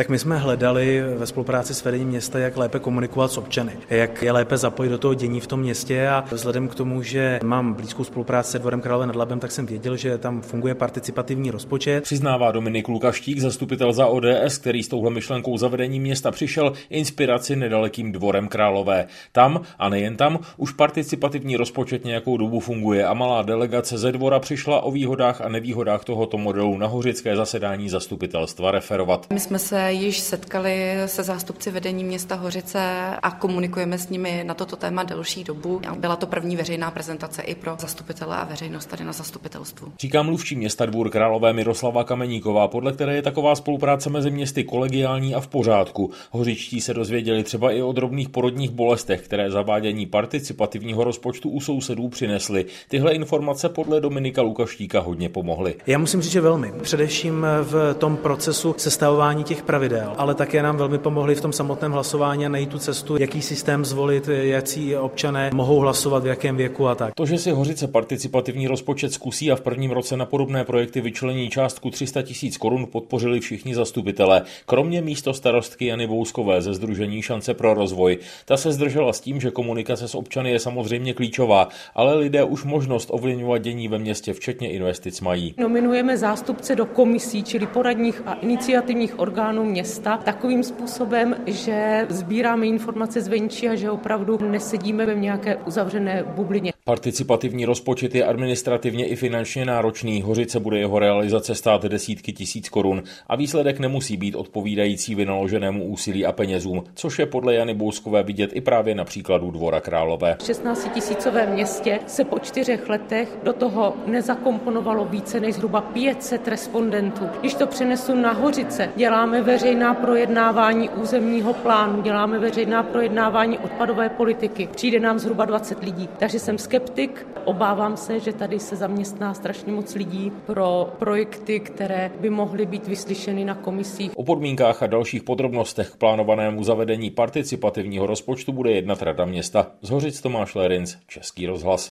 Tak my jsme hledali ve spolupráci s vedením města, jak lépe komunikovat s občany, jak je lépe zapojit do toho dění v tom městě a vzhledem k tomu, že mám blízkou spolupráci se Dvorem Králové nad Labem, tak jsem věděl, že tam funguje participativní rozpočet. Přiznává Dominik Lukaštík, zastupitel za ODS, který s touhle myšlenkou zavedení města přišel, inspiraci nedalekým Dvorem Králové. Tam a nejen tam už participativní rozpočet nějakou dobu funguje a malá delegace ze Dvora přišla o výhodách a nevýhodách tohoto modelu na hořické zasedání zastupitelstva referovat. My jsme se již setkali se zástupci vedení města Hořice a komunikujeme s nimi na toto téma delší dobu. Byla to první veřejná prezentace i pro zastupitele a veřejnost tady na zastupitelstvu. Říká mluvčí města Dvůr Králové Miroslava Kameníková, podle které je taková spolupráce mezi městy kolegiální a v pořádku. Hořičtí se dozvěděli třeba i o drobných porodních bolestech, které zavádění participativního rozpočtu u sousedů přinesly. Tyhle informace podle Dominika Lukaštíka hodně pomohly. Já musím říct, že velmi. Především v tom procesu sestavování těch pravidel, ale také nám velmi pomohli v tom samotném hlasování a najít tu cestu, jaký systém zvolit, jaký občané mohou hlasovat, v jakém věku a tak. To, že si Hořice participativní rozpočet zkusí a v prvním roce na podobné projekty vyčlení částku 300 tisíc korun, podpořili všichni zastupitelé, kromě místo starostky Jany Vouskové ze Združení Šance pro rozvoj. Ta se zdržela s tím, že komunikace s občany je samozřejmě klíčová, ale lidé už možnost ovlivňovat dění ve městě, včetně investic, mají. Nominujeme zástupce do komisí, čili poradních a iniciativních orgánů města, takovým způsobem, že sbíráme informace zvenčí a že opravdu nesedíme ve nějaké uzavřené bublině. Participativní rozpočet je administrativně i finančně náročný. Hořice bude jeho realizace stát desítky tisíc korun a výsledek nemusí být odpovídající vynaloženému úsilí a penězům, což je podle Jany Bouskové vidět i právě na příkladu Dvora Králové. V 16 tisícovém městě se po čtyřech letech do toho nezakomponovalo více než zhruba 500 respondentů. Když to přenesu na Hořice, děláme veřejná projednávání územního plánu, děláme veřejná projednávání odpadové politiky. Přijde nám zhruba 20 lidí, takže jsem skeptik. Obávám se, že tady se zaměstná strašně moc lidí pro projekty, které by mohly být vyslyšeny na komisích. O podmínkách a dalších podrobnostech k plánovanému zavedení participativního rozpočtu bude jednat Rada města. Zhořic Tomáš Lerinc, Český rozhlas.